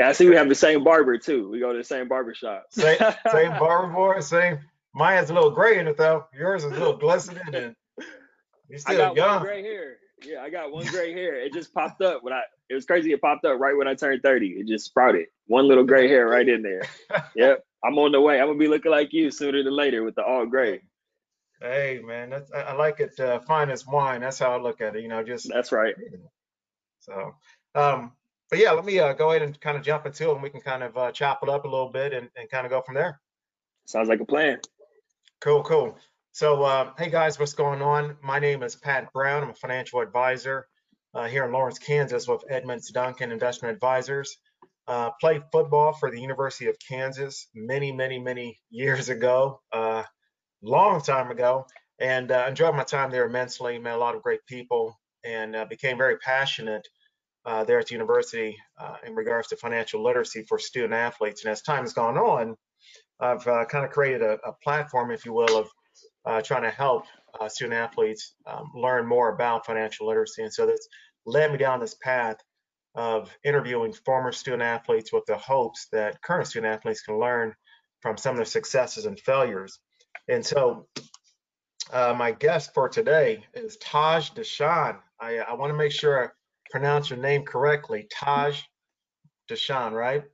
I see we have the same barber too. We go to the same barber shop. Same, same barber boy, same. Mine has a little gray in it though. Yours is a little glistening and you're I got young. one gray hair. Yeah, I got one gray hair. It just popped up when I. It was crazy. It popped up right when I turned thirty. It just sprouted. One little gray hair right in there. Yep. I'm on the way. I'm gonna be looking like you sooner than later with the all gray. Hey man, that's I, I like it uh, fine as wine. That's how I look at it. You know, just That's right. so. Um, but yeah, let me uh, go ahead and kind of jump into it, and we can kind of uh, chop it up a little bit and, and kind of go from there. Sounds like a plan. Cool, cool. So, uh, hey guys, what's going on? My name is Pat Brown. I'm a financial advisor uh, here in Lawrence, Kansas with Edmonds Duncan Investment Advisors. Uh, played football for the University of Kansas many, many, many years ago, uh, long time ago, and uh, enjoyed my time there immensely. Met a lot of great people and uh, became very passionate uh, there at the university uh, in regards to financial literacy for student athletes. And as time has gone on, I've uh, kind of created a, a platform, if you will, of uh, trying to help uh, student athletes um, learn more about financial literacy. And so that's led me down this path of interviewing former student athletes with the hopes that current student athletes can learn from some of their successes and failures. And so uh, my guest for today is Taj Dashaun. I, I want to make sure pronounce your name correctly. Taj Dashaun, right?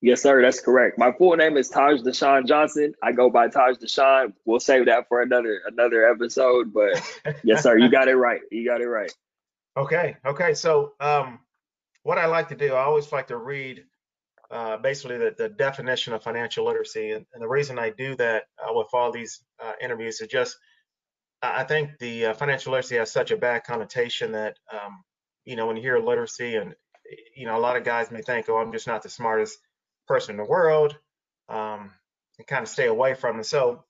Yes, sir. That's correct. My full name is Taj Dashaun Johnson. I go by Taj Dashaun. We'll save that for another another episode. But yes, sir. You got it right. You got it right. Okay, okay. So, um, what I like to do, I always like to read uh, basically the, the definition of financial literacy. And, and the reason I do that uh, with all these uh, interviews is just I I think the uh, financial literacy has such a bad connotation that, um, you know, when you hear literacy and, you know, a lot of guys may think, oh, I'm just not the smartest person in the world um, and kind of stay away from it. So,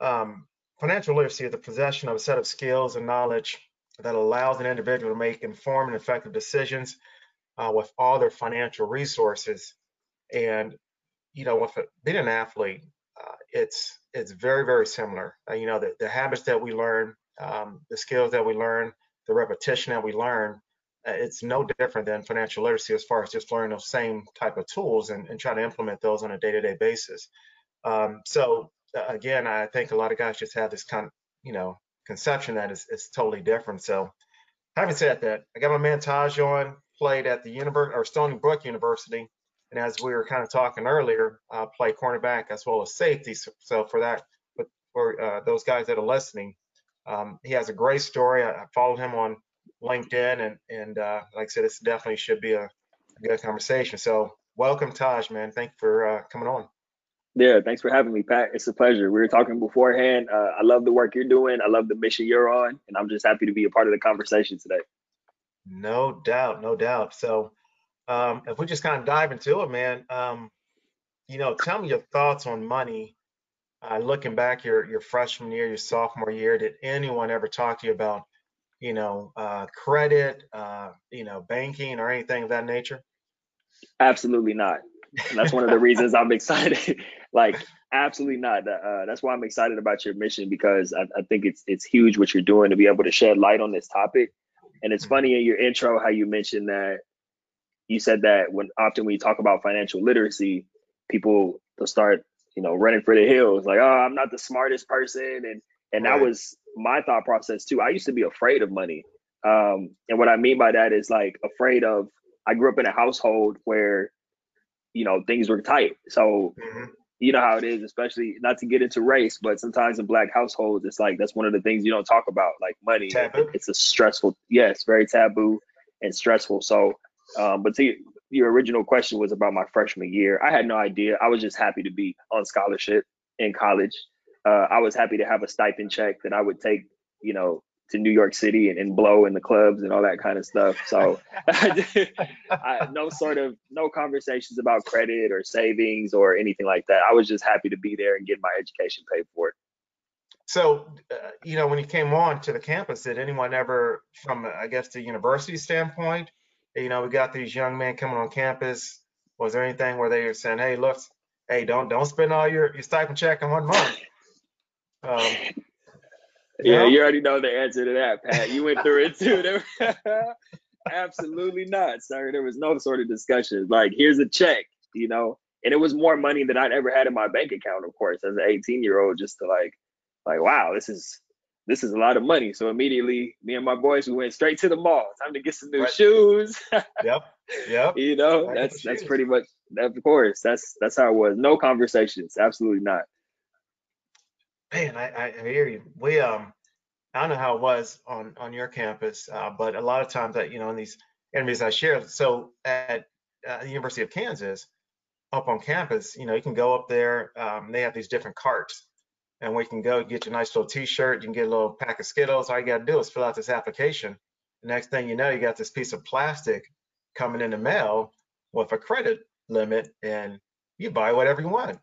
um, financial literacy is the possession of a set of skills and knowledge that allows an individual to make informed and effective decisions uh, with all their financial resources. And you know, with being an athlete, uh, it's it's very very similar. Uh, you know, the, the habits that we learn, um, the skills that we learn, the repetition that we learn, it's no different than financial literacy as far as just learning those same type of tools and, and trying to implement those on a day-to-day basis. Um, so uh, again, I think a lot of guys just have this kind of you know conception that is, is totally different. So having said that, I got my man Taj on, played at the University or Stony Brook University. And as we were kind of talking earlier, uh, play cornerback as well as safety. So, so for that, but for uh, those guys that are listening, um, he has a great story. I, I followed him on LinkedIn, and and uh, like I said, this definitely should be a, a good conversation. So welcome, Taj, man. Thank you for uh, coming on. Yeah, thanks for having me, Pat. It's a pleasure. We were talking beforehand. Uh, I love the work you're doing. I love the mission you're on, and I'm just happy to be a part of the conversation today. No doubt, no doubt. So, um, if we just kind of dive into it, man, um, you know, tell me your thoughts on money. Uh, looking back your your freshman year, your sophomore year, did anyone ever talk to you about, you know, uh, credit, uh, you know, banking or anything of that nature? Absolutely not. And that's one of the reasons I'm excited. like, absolutely not. Uh, that's why I'm excited about your mission because I, I think it's it's huge what you're doing to be able to shed light on this topic. And it's funny in your intro how you mentioned that you said that when often when you talk about financial literacy, people will start, you know, running for the hills, like, oh, I'm not the smartest person. And and Right. that was my thought process too. I used to be afraid of money. Um, and what I mean by that is like afraid of I grew up in a household where, you know, things were tight. So Mhm. you know how it is, especially not to get into race, but sometimes in black households, it's like that's one of the things you don't talk about, like money. Taboo. It's a stressful, yes, very taboo and stressful. So, um, but to your original question was about my freshman year. I had no idea. I was just happy to be on scholarship in college. Uh, I was happy to have a stipend check that I would take, you know, to New York City and, and blow in the clubs and all that kind of stuff. So, I, no sort of no conversations about credit or savings or anything like that. I was just happy to be there and get my education paid for it. So, uh, you know, when you came on to the campus, did anyone ever, from I guess the university standpoint, you know, we got these young men coming on campus. Was there anything where they were saying, "Hey, look, hey, don't don't spend all your your stipend check in one month"? Um, Yeah, you already know the answer to that, Pat. You went through it too. Absolutely not, sir. There was no sort of discussion. Like, here's a check, you know, and it was more money than I'd ever had in my bank account, of course, as an 18 year old, just to like, like, wow, this is this is a lot of money. So immediately, me and my boys, we went straight to the mall. Time to get some new right. shoes. yep, yep. You know, right that's that's shoes. pretty much. Of course, that's that's how it was. No conversations. Absolutely not. Man, I, I hear you. We um, I don't know how it was on on your campus, uh, but a lot of times that you know in these interviews I share. So at uh, the University of Kansas, up on campus, you know, you can go up there. Um, they have these different carts and we can go get your nice little t-shirt. You can get a little pack of Skittles. All you got to do is fill out this application. The next thing you know, you got this piece of plastic coming in the mail with a credit limit and you buy whatever you want.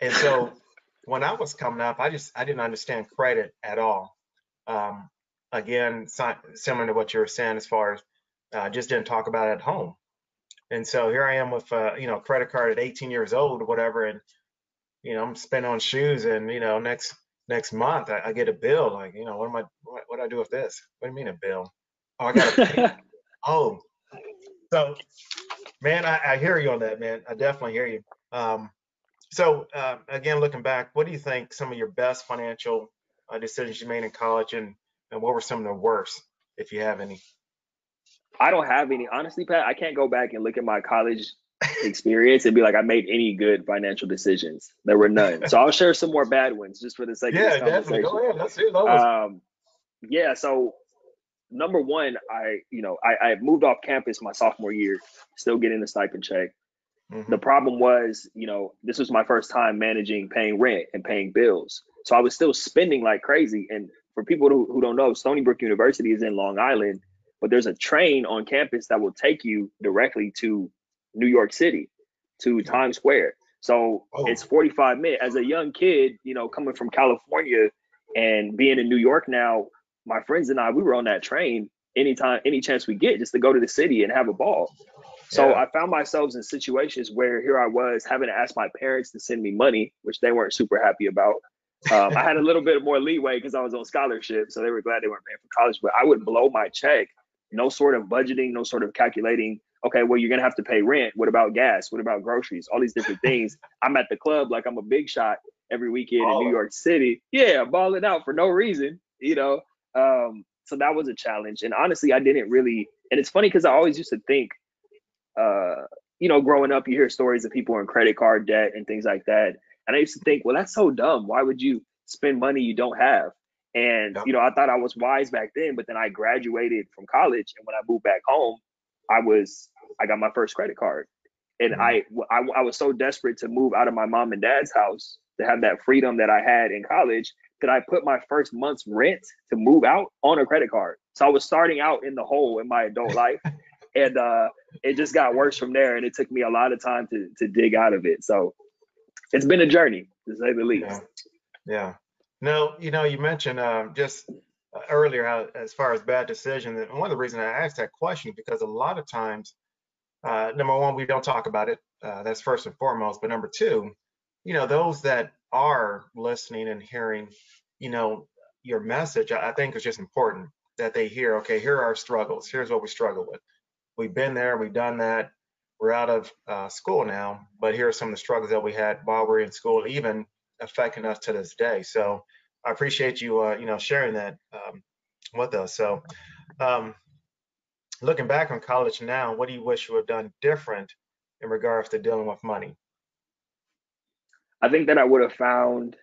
And so when I was coming up, I just, I didn't understand credit at all. Um, again, similar to what you were saying as far as uh, just didn't talk about it at home. And so here I am with, uh, you know, credit card at 18 years old or whatever. And you know, I'm spending on shoes and, you know, next next month I, I get a bill. Like, you know, what am I what, what do I do with this? What do you mean a bill? Oh, I gotta pay. oh. So man, I, I hear you on that, man. I definitely hear you. Um, so uh, again, looking back, what do you think some of your best financial uh, decisions you made in college, and and what were some of the worst, if you have any? I don't have any. Honestly, Pat, I can't go back and look at my college experience and be like, I made any good financial decisions. There were none. So I'll share some more bad ones just for the sake yeah, of this conversation. Yeah, definitely. Go ahead. Let's hear those. Um, yeah. So number one, I you know I, I moved off campus my sophomore year, still getting the stipend check. Mm-hmm. The problem was, you know, this was my first time managing paying rent and paying bills. So I was still spending like crazy. And for people who, who don't know, Stony Brook University is in Long Island, but there's a train on campus that will take you directly to New York City to Times Square. So oh. it's 45 minutes. As a young kid, you know, coming from California and being in New York now, my friends and I, we were on that train anytime, any chance we get just to go to the city and have a ball. So yeah. I found myself in situations where here I was having to ask my parents to send me money, which they weren't super happy about. Um, I had a little bit more leeway because I was on scholarship, so they were glad they weren't paying for college. But I would blow my check, no sort of budgeting, no sort of calculating okay, well, you're gonna have to pay rent. What about gas? What about groceries? All these different things. I'm at the club like I'm a big shot every weekend in New York City. Yeah, balling out for no reason, you know. Um, so that was a challenge. And honestly, I didn't really. And it's funny because I always used to think, uh, you know, growing up, you hear stories of people in credit card debt and things like that. And I used to think, well, that's so dumb. Why would you spend money you don't have? And you know, I thought I was wise back then, but then I graduated from college, and when I moved back home, I was I got my first credit card, and mm-hmm. I, I I was so desperate to move out of my mom and dad's house to have that freedom that I had in college that I put my first month's rent to move out on a credit card. So I was starting out in the hole in my adult life. and uh, it just got worse from there. And it took me a lot of time to to dig out of it. So it's been a journey, to say the least. Yeah. yeah. No, you know, you mentioned um, just earlier how, as far as bad decisions. And one of the reasons I asked that question because a lot of times, uh, number one, we don't talk about it. Uh, that's first and foremost. But number two, you know, those that are listening and hearing, you know, your message, I think is just important that they hear. Okay, here are our struggles. Here's what we struggle with. We've been there. We've done that. We're out of uh, school now, but here are some of the struggles that we had while we we're in school, even affecting us to this day. So I appreciate you, uh, you know, sharing that um, with us. So, um, looking back on college now, what do you wish you would have done different in regards to dealing with money? I think that I would have found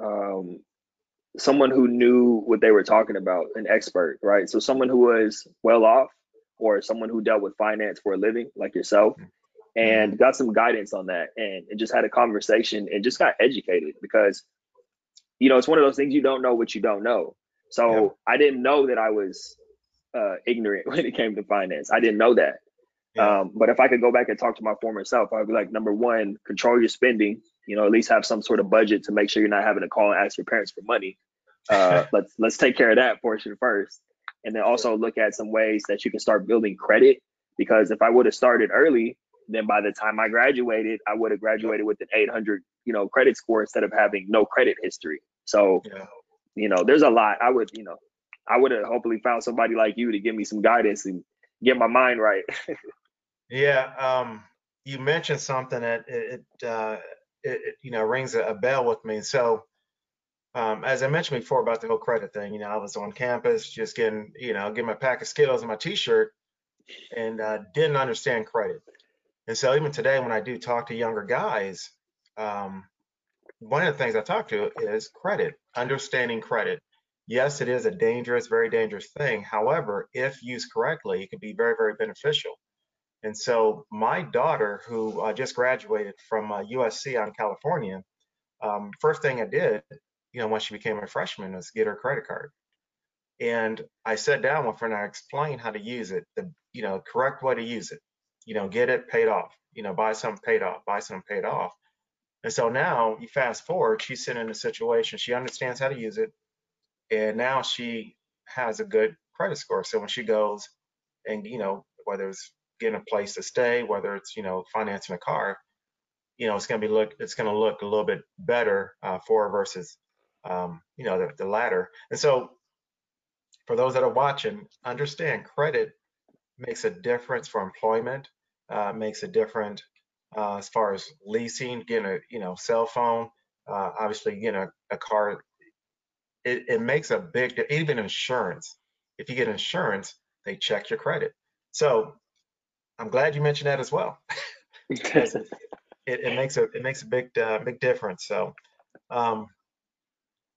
um, someone who knew what they were talking about, an expert, right? So someone who was well off, or someone who dealt with finance for a living, like yourself, mm-hmm. and got some guidance on that, and, and just had a conversation and just got educated because you know, it's one of those things you don't know what you don't know. So yeah. I didn't know that I was uh, ignorant when it came to finance. I didn't know that. Yeah. Um, but if I could go back and talk to my former self, I'd be like, number one, control your spending. You know, at least have some sort of budget to make sure you're not having to call and ask your parents for money. Uh, let's let's take care of that portion first, and then also look at some ways that you can start building credit. Because if I would have started early, then by the time I graduated, I would have graduated with an 800, you know, credit score instead of having no credit history. So, yeah. you know, there's a lot. I would, you know, I would have hopefully found somebody like you to give me some guidance and get my mind right. yeah, um, you mentioned something that it, it, uh, it, it you know rings a, a, bell with me. So um, as I mentioned before about the whole credit thing, you know, I was on campus just getting you know getting my pack of Skittles and my T-shirt, and uh, didn't understand credit. And so even today, when I do talk to younger guys, um, one of the things I talk to is credit, understanding credit. Yes, it is a dangerous, very dangerous thing. However, if used correctly, it can be very, very beneficial. And so my daughter, who uh, just graduated from uh, USC in California, um, first thing I did, you know, when she became a freshman, was get her credit card. And I sat down with her and I explained how to use it, the you know correct way to use it. You know, get it paid off. You know, buy something paid off, buy something paid off. And so now you fast forward, she's sitting in a situation, she understands how to use it, and now she has a good credit score. So when she goes and you know whether it's getting a place to stay, whether it's you know financing a car, you know it's going to be look it's going to look a little bit better uh, for her versus um, you know the, the latter. And so for those that are watching, understand credit makes a difference for employment, uh, makes a difference uh, as far as leasing, getting a you know cell phone, uh, obviously getting a, a car. It, it makes a big even insurance. If you get insurance, they check your credit. So I'm glad you mentioned that as well. it, it, makes a it makes a big uh, big difference. So um,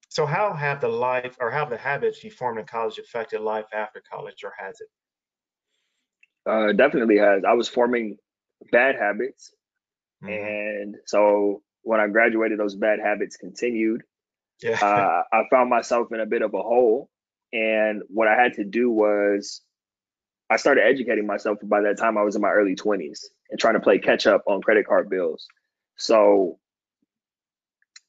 so how have the life or how have the habits you formed in college affected life after college or has it? Uh, definitely has. I was forming bad habits. Mm-hmm. And so when I graduated, those bad habits continued. Yeah. uh, I found myself in a bit of a hole. And what I had to do was I started educating myself. By that time, I was in my early 20s and trying to play catch up on credit card bills. So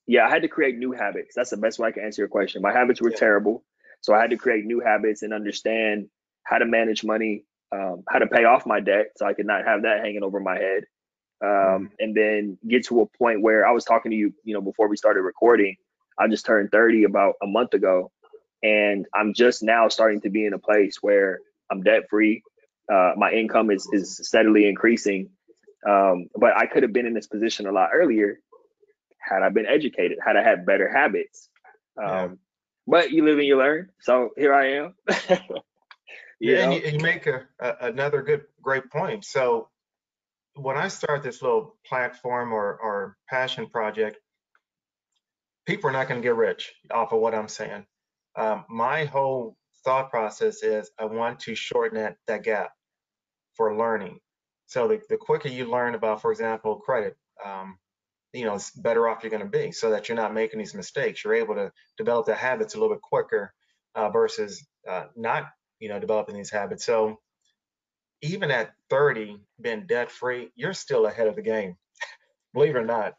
yeah, I had to create new habits. That's the best way I can answer your question. My habits were yeah. terrible. So I had to create new habits and understand how to manage money, um, how to pay off my debt so I could not have that hanging over my head. Um, mm-hmm. And then get to a point where I was talking to you, you know, before we started recording. I just turned 30 about a month ago. And I'm just now starting to be in a place where I'm debt free. Uh, my income is, is steadily increasing. Um, but I could have been in this position a lot earlier had I been educated, had I had better habits. Um, yeah. But you live and you learn. So here I am. yeah, and you, and you, make a, a, another good, great point. So when I start this little platform or, or passion project, people are not going to get rich off of what I'm saying. Um, my whole thought process is I want to shorten that, that gap for learning. So the, the quicker you learn about, for example, credit, um, you know, it's better off you're going to be so that you're not making these mistakes. You're able to develop the habits a little bit quicker uh, versus uh, not, you know, developing these habits. So even at 30, being debt free, you're still ahead of the game, believe it or not.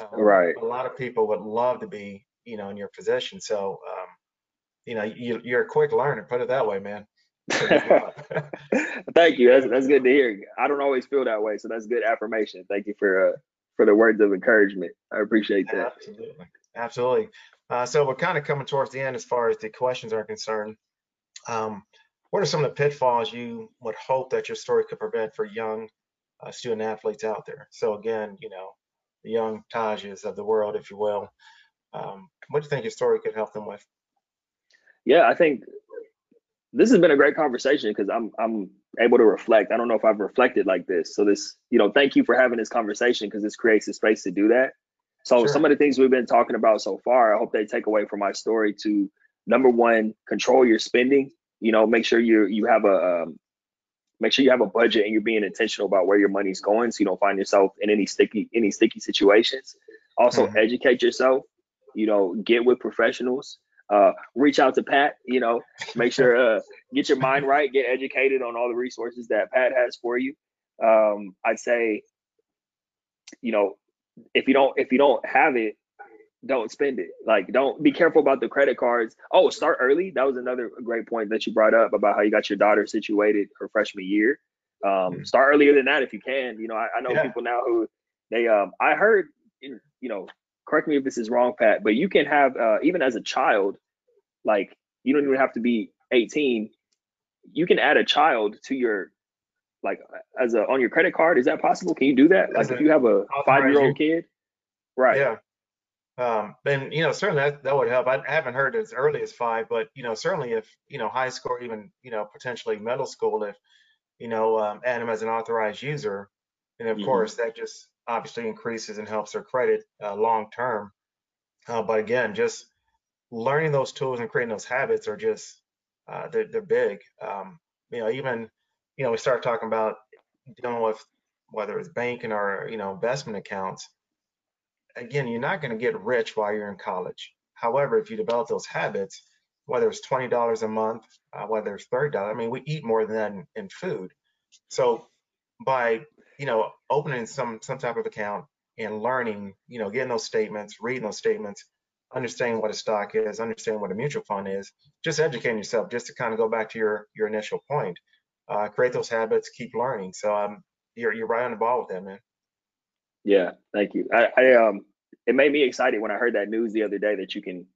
Um, right. A lot of people would love to be, you know, in your position. So, um, you know, you, you're a quick learner, put it that way, man. Thank you. That's that's good to hear. I don't always feel that way, so that's good affirmation. Thank you for uh, for the words of encouragement. I appreciate that. Absolutely. Absolutely. Uh, so we're kind of coming towards the end as far as the questions are concerned. Um, what are some of the pitfalls you would hope that your story could prevent for young uh, student athletes out there? So again, you know, the young Tajes of the world, if you will. Um, what do you think your story could help them with? Yeah, I think this has been a great conversation because I'm I'm able to reflect. I don't know if I've reflected like this. So this, you know, thank you for having this conversation because this creates a space to do that. So sure. some of the things we've been talking about so far, I hope they take away from my story to number one, control your spending. You know, make sure you you have a um, make sure you have a budget and you're being intentional about where your money's going so you don't find yourself in any sticky any sticky situations. Also mm-hmm. educate yourself, you know, get with professionals uh, reach out to Pat. You know, make sure uh, get your mind right, get educated on all the resources that Pat has for you. Um, I'd say, you know, if you don't if you don't have it, don't spend it. Like, don't be careful about the credit cards. Oh, start early. That was another great point that you brought up about how you got your daughter situated her freshman year. Um, mm-hmm. Start earlier than that if you can. You know, I, I know yeah. people now who they um I heard you know correct me if this is wrong, Pat, but you can have uh, even as a child, like you don't even have to be 18. You can add a child to your like as a on your credit card? Is that possible? Can you do that? Like if you have a five year old kid, right? Yeah. Um, and you know, certainly that, that would help. I haven't heard as early as five, but you know, certainly if you know high school, even you know potentially middle school, if you know um, add them as an authorized user, and of mm-hmm. course that just obviously increases and helps their credit uh, long term. Uh, but again, just learning those tools and creating those habits are just uh, they're, they're big. Um, you know, even you know we start talking about dealing with whether it's banking or you know investment accounts again, you're not going to get rich while you're in college. However, if you develop those habits, whether it's twenty dollars a month, uh, whether it's thirty dollars, I mean, we eat more than that in, in food. So by you know opening some some type of account and learning, you know, getting those statements, reading those statements, understanding what a stock is, understanding what a mutual fund is, just educating yourself, just to kind of go back to your your initial point. Uh, create those habits, keep learning. So um, you're you're right on the ball with that, man. Yeah, thank you. I, I um it made me excited when I heard that news the other day that you can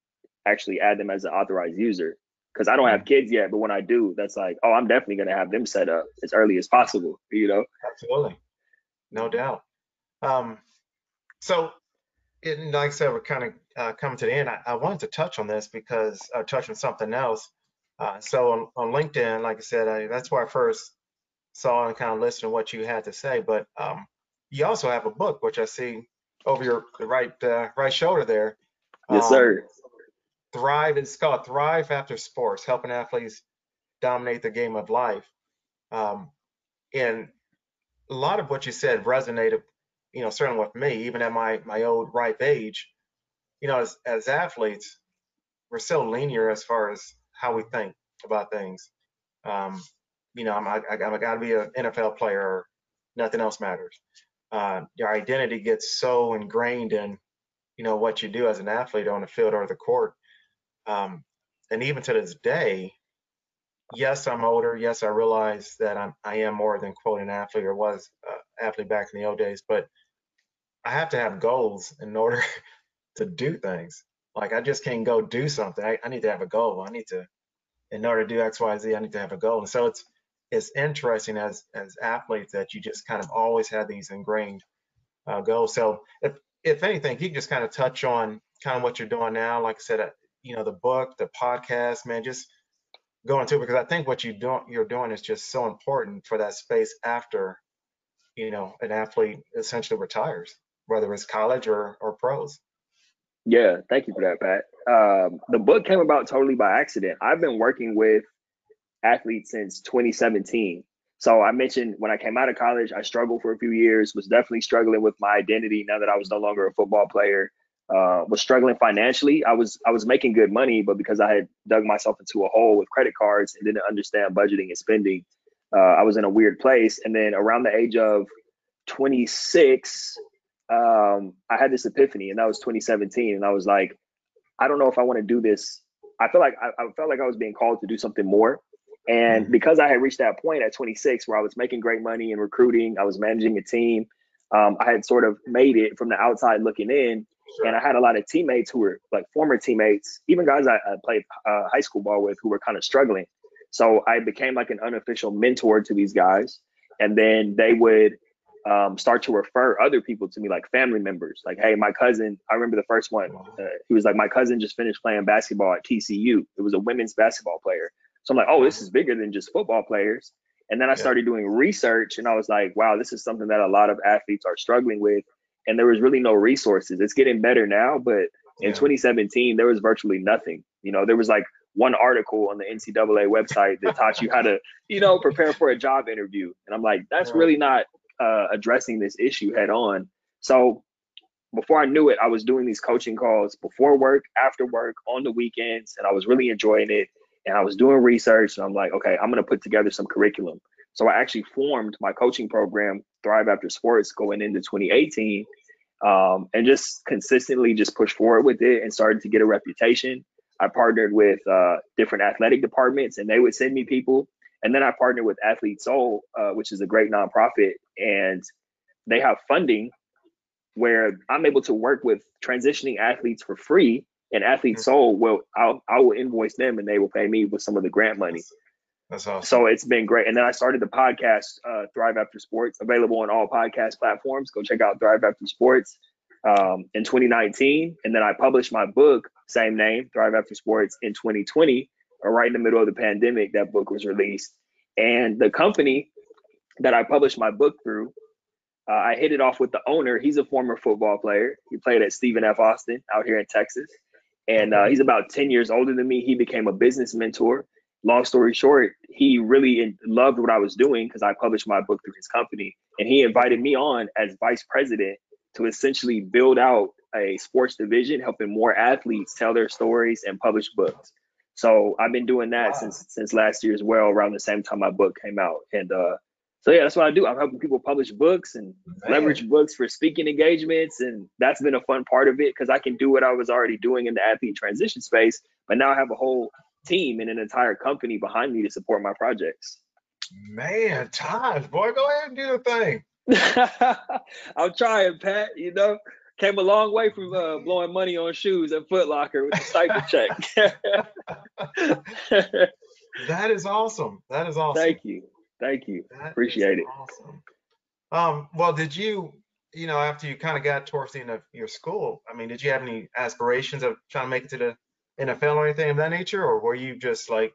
actually add them as an authorized user. Because I don't have mm. kids yet, but when I do, that's like, oh, I'm definitely gonna have them set up as early as possible. You know? Absolutely, no doubt. Um, so, it, like I said, we're kind of uh, coming to the end. I, I, wanted to touch on this because I uh, touch on something else. Uh, so on, on LinkedIn, like I said, I, that's where I first saw and kind of listened to what you had to say. But um, you also have a book, which I see over your right uh, right shoulder there. Yes, um, sir. Thrive. It's called Thrive After Sports, helping athletes dominate the game of life. Um, and a lot of what you said resonated, you know, certainly with me, even at my my old ripe age. You know, as as athletes, we're so linear as far as how we think about things. Um, you know, I'm, I, I, got to be an NFL player or nothing else matters uh, your identity gets so ingrained in you know what you do as an athlete on the field or the court um, and even to this day yes i'm older yes i realize that i'm i am more than quote an athlete or was uh, athlete back in the old days but i have to have goals in order to do things like i just can't go do something I, I need to have a goal i need to in order to do x y z i need to have a goal and so it's it's interesting as as athletes that you just kind of always have these ingrained uh, goals. So if if anything, you can just kind of touch on kind of what you're doing now. Like I said, uh, you know, the book, the podcast, man, just going to because I think what you don't you're doing is just so important for that space after, you know, an athlete essentially retires, whether it's college or or pros. Yeah, thank you for that, Pat. Um, the book came about totally by accident. I've been working with athletes since 2017. So I mentioned when I came out of college, I struggled for a few years, was definitely struggling with my identity now that I was no longer a football player. Uh, was struggling financially. I was I was making good money, but because I had dug myself into a hole with credit cards and didn't understand budgeting and spending, uh, I was in a weird place. And then around the age of 26, um, I had this epiphany, and that was 2017. And I was like, I don't know if I want to do this. I feel like I, I felt like I was being called to do something more. And mm-hmm. because I had reached that point at 26 where I was making great money and recruiting, I was managing a team, um, I had sort of made it from the outside looking in. And I had a lot of teammates who were like former teammates, even guys I, I played uh, high school ball with who were kind of struggling. So I became like an unofficial mentor to these guys. And then they would um, start to refer other people to me, like family members. Like, hey, my cousin, I remember the first one. Uh, he was like, my cousin just finished playing basketball at TCU. It was a women's basketball player. So I'm like, oh, this is bigger than just football players. And then I started doing research and I was like, wow, this is something that a lot of athletes are struggling with. And there was really no resources. It's getting better now, but in yeah. 2017, there was virtually nothing. You know, there was like one article on the NCAA website that taught you how to, you know, prepare for a job interview. And I'm like, that's really not uh, addressing this issue head on. So before I knew it, I was doing these coaching calls before work, after work, on the weekends, and I was really enjoying it and I was doing research and I'm like, okay, I'm going to put together some curriculum. So I actually formed my coaching program, Thrive After Sports, going into 2018, um, and just consistently just pushed forward with it and started to get a reputation. I partnered with uh, different athletic departments, and they would send me people. And then I partnered with Athlete Soul, uh, which is a great nonprofit, and they have funding where I'm able to work with transitioning athletes for free and Athlete mm-hmm. Soul will I'll, I will invoice them and they will pay me with some of the grant money. That's awesome. So it's been great. And then I started the podcast, uh, Thrive After Sports, available on all podcast platforms. Go check out Thrive After Sports um, in 2019. And then I published my book, same name, Thrive After Sports, in 2020, or right in the middle of the pandemic. That book was released. And the company that I published my book through, uh, I hit it off with the owner. He's a former football player. He played at Stephen F. Austin out here in Texas. And uh, he's about 10 years older than me. He became a business mentor long story short, he really loved what I was doing because I published my book through his company, and he invited me on as vice president to essentially build out a sports division, helping more athletes tell their stories and publish books. So I've been doing that wow. since since last year as well, around the same time my book came out, and uh, so yeah, that's what I do. I'm helping people publish books and Man. leverage books for speaking engagements, and that's been a fun part of it because I can do what I was already doing in the athlete transition space, but now I have a whole team and an entire company behind me to support my projects. Man, times, boy, go ahead and do the thing. I'm trying, Pat. You know, came a long way from uh, blowing money on shoes at Foot Locker with a stipend check. that is awesome. That is awesome. Thank you. Thank you. That Appreciate it. Awesome. Um, well, did you, you know, after you kind of got towards the end of your school, I mean, did you have any aspirations of trying to make it to the NFL or anything of that nature, or were you just like,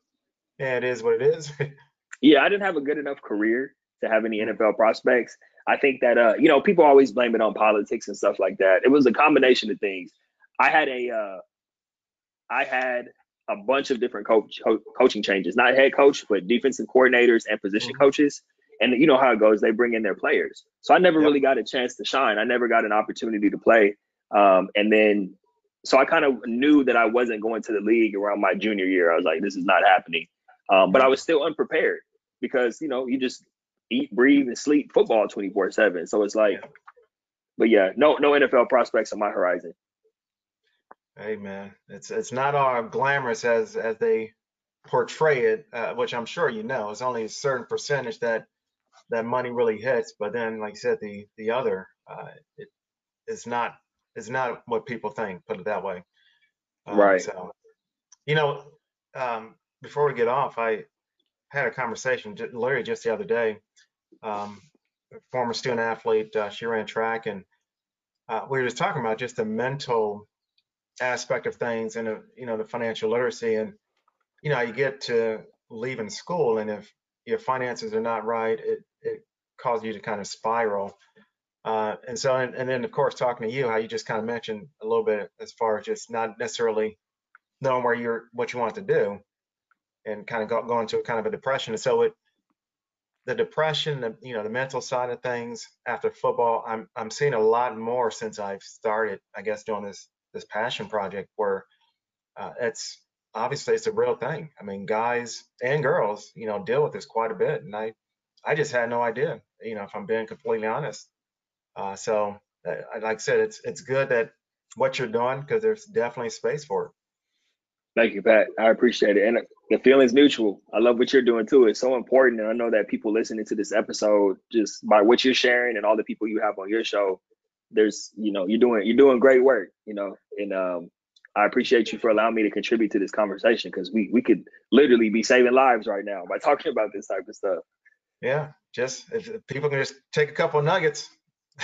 yeah, it is what it is? yeah, I didn't have a good enough career to have any NFL prospects. I think that uh, you know, people always blame it on politics and stuff like that. It was a combination of things. I had a uh, I had a bunch of different coach coaching changes, not head coach, but defensive coordinators and position mm-hmm. coaches. And you know how it goes; they bring in their players. So I never yep. really got a chance to shine. I never got an opportunity to play. Um, and then so I kind of knew that I wasn't going to the league around my junior year. I was like, this is not happening. Um, but I was still unprepared because you know you just eat, breathe, and sleep football 24 seven. So it's like, but yeah, no no NFL prospects on my horizon. Hey man, it's it's not all glamorous as as they portray it, uh, which I'm sure you know. It's only a certain percentage that that money really hits, but then like I said, the the other uh, it is not is not what people think. Put it that way. Um, right. So, you know, um, before we get off, I had a conversation literally just the other day. Um, former student athlete, uh, she ran track, and uh, we were just talking about just the mental aspect of things and uh, you know the financial literacy and you know you get to leaving school and if your finances are not right it it causes you to kind of spiral uh, and so, and, and, then of course, talking to you, how you just kind of mentioned a little bit as far as just not necessarily knowing where you're, what you want to do, and kind of go, go into a kind of a depression. And so, it, the depression, the you know, the mental side of things after football, I'm I'm seeing a lot more since I've started, I guess, doing this this passion project where uh, it's obviously it's a real thing. I mean, guys and girls, you know, deal with this quite a bit, and I I just had no idea. You know, if I'm being completely honest. Uh, so, uh, like I said, it's it's good that what you're doing because there's definitely space for it. Thank you, Pat. I appreciate it, and the feeling's mutual. I love what you're doing too. It's so important, and I know that people listening to this episode, just by what you're sharing and all the people you have on your show, there's, you know, you're doing you're doing great work. You know, and um, I appreciate you for allowing me to contribute to this conversation because we we could literally be saving lives right now by talking about this type of stuff. Yeah, just if people can just take a couple nuggets,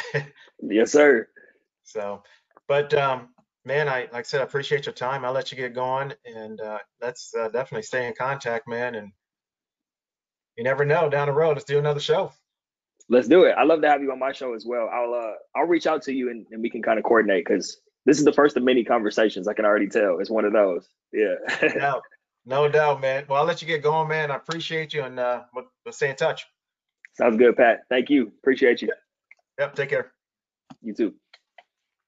yes, sir. So, but um, man, I like I said, I appreciate your time. I'll let you get going, and uh, let's uh, definitely stay in contact, man. And you never know, down the road, let's do another show. Let's do it. I love to have you on my show as well. I'll uh, I'll reach out to you and, and we can kind of coordinate because this is the first of many conversations. I can already tell. It's one of those. Yeah. no, doubt. no doubt, man. Well, I'll let you get going, man. I appreciate you, and uh, we'll, we'll stay in touch. Sounds good, Pat. Thank you. Appreciate you. Yep. Take care. You too.